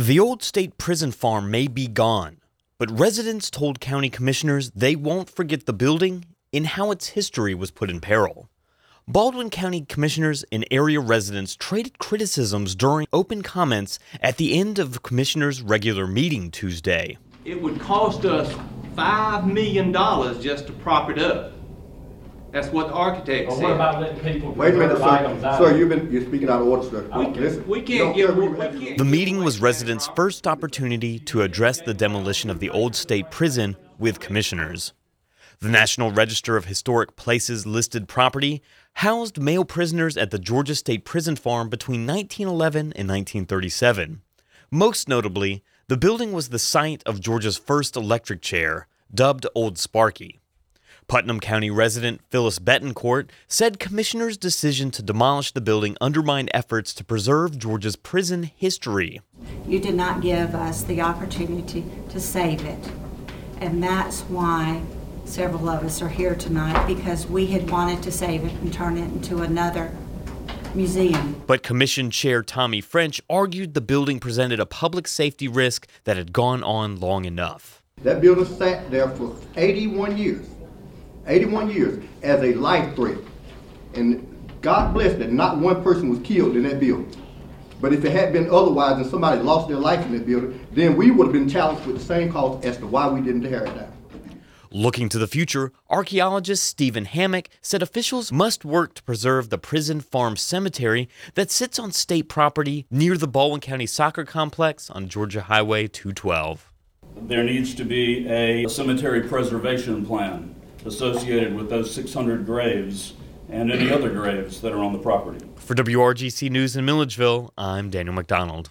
The old state prison farm may be gone, but residents told county commissioners they won't forget the building and how its history was put in peril. Baldwin County commissioners and area residents traded criticisms during open comments at the end of the commissioners' regular meeting Tuesday. It would cost us $5 million just to prop it up. That's what the architect But said. what about letting people Wait a minute, preserve items sir. out? Sir, you've been, you're speaking out of order, sir. We, Listen. we can't sir, get, we- we can't. The meeting was residents' first opportunity to address the demolition of the old state prison with commissioners. The National Register of Historic Places listed property housed male prisoners at the Georgia State Prison Farm between 1911 and 1937. Most notably, the building was the site of Georgia's first electric chair, dubbed Old Sparky. Putnam County resident Phyllis Betancourt said commissioners' decision to demolish the building undermined efforts to preserve Georgia's prison history. You did not give us the opportunity to save it. And that's why several of us are here tonight, because we had wanted to save it and turn it into another museum. But Commission Chair Tommy French argued the building presented a public safety risk that had gone on long enough. That building sat there for 81 years, 81 years as a life threat. And God bless that not one person was killed in that building. But if it had been otherwise and somebody lost their life in that building, then we would have been challenged with the same cause as to why we didn't tear it down. Looking to the future, archaeologist Stephen Hammock said officials must work to preserve the prison farm cemetery that sits on state property near the Baldwin County Soccer Complex on Georgia Highway 212. There needs to be a cemetery preservation plan associated with those 600 graves and any other graves that are on the property. For WRGC News in Milledgeville, I'm Daniel McDonald.